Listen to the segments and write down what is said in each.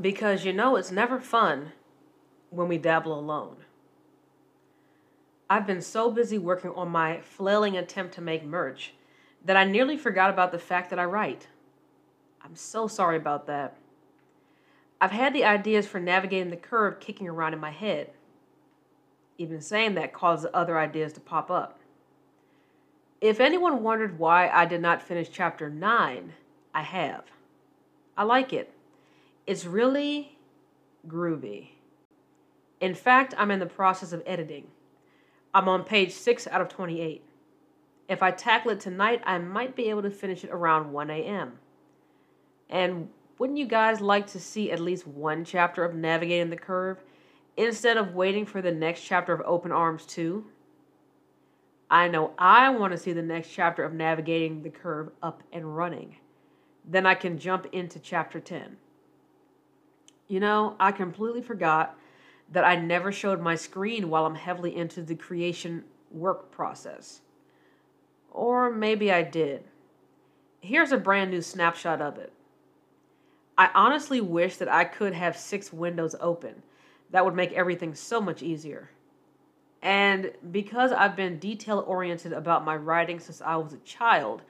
Because you know it's never fun when we dabble alone. I've been so busy working on my flailing attempt to make merch that I nearly forgot about the fact that I write. I'm so sorry about that. I've had the ideas for navigating the curve kicking around in my head. Even saying that causes other ideas to pop up. If anyone wondered why I did not finish chapter 9, I have. I like it. It's really groovy. In fact, I'm in the process of editing. I'm on page 6 out of 28. If I tackle it tonight, I might be able to finish it around 1 a.m. And wouldn't you guys like to see at least one chapter of Navigating the Curve instead of waiting for the next chapter of Open Arms 2? I know I want to see the next chapter of Navigating the Curve up and running. Then I can jump into chapter 10. You know, I completely forgot that I never showed my screen while I'm heavily into the creation work process. Or maybe I did. Here's a brand new snapshot of it. I honestly wish that I could have six windows open. That would make everything so much easier. And because I've been detail oriented about my writing since I was a child,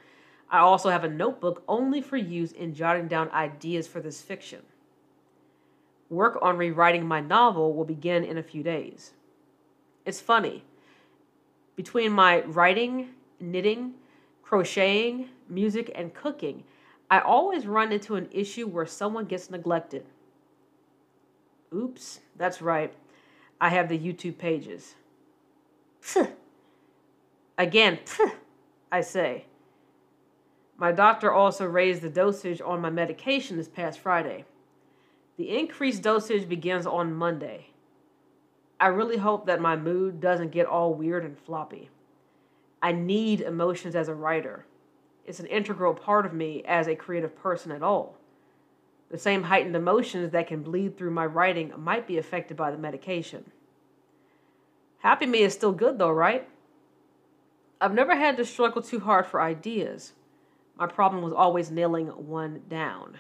I also have a notebook only for use in jotting down ideas for this fiction. Work on rewriting my novel will begin in a few days. It's funny. Between my writing, knitting, crocheting, music, and cooking, I always run into an issue where someone gets neglected. Oops, that's right. I have the YouTube pages. Again, I say. My doctor also raised the dosage on my medication this past Friday. The increased dosage begins on Monday. I really hope that my mood doesn't get all weird and floppy. I need emotions as a writer. It's an integral part of me as a creative person at all. The same heightened emotions that can bleed through my writing might be affected by the medication. Happy Me is still good though, right? I've never had to struggle too hard for ideas. My problem was always nailing one down.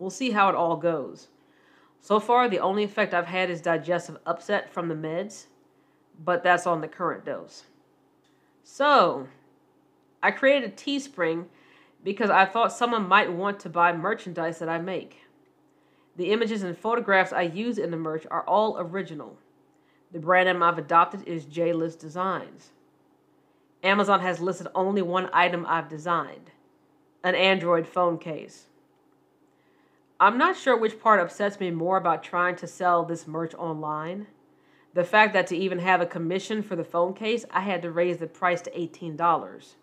We'll see how it all goes. So far, the only effect I've had is digestive upset from the meds, but that's on the current dose. So, I created a Teespring because I thought someone might want to buy merchandise that I make. The images and photographs I use in the merch are all original. The brand name I've adopted is J-List Designs. Amazon has listed only one item I've designed an Android phone case. I'm not sure which part upsets me more about trying to sell this merch online. The fact that to even have a commission for the phone case, I had to raise the price to $18.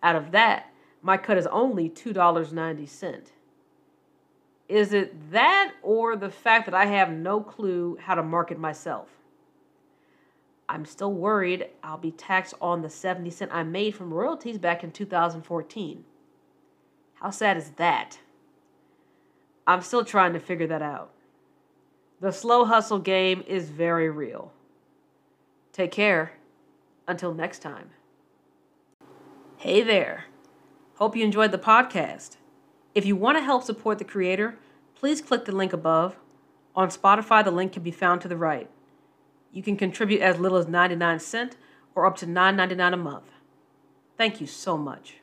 Out of that, my cut is only $2.90. Is it that or the fact that I have no clue how to market myself? I'm still worried I'll be taxed on the 70 cent I made from royalties back in 2014. How sad is that? I'm still trying to figure that out. The slow hustle game is very real. Take care. Until next time. Hey there. Hope you enjoyed the podcast. If you want to help support the creator, please click the link above. On Spotify, the link can be found to the right. You can contribute as little as 99 cents or up to $9.99 a month. Thank you so much.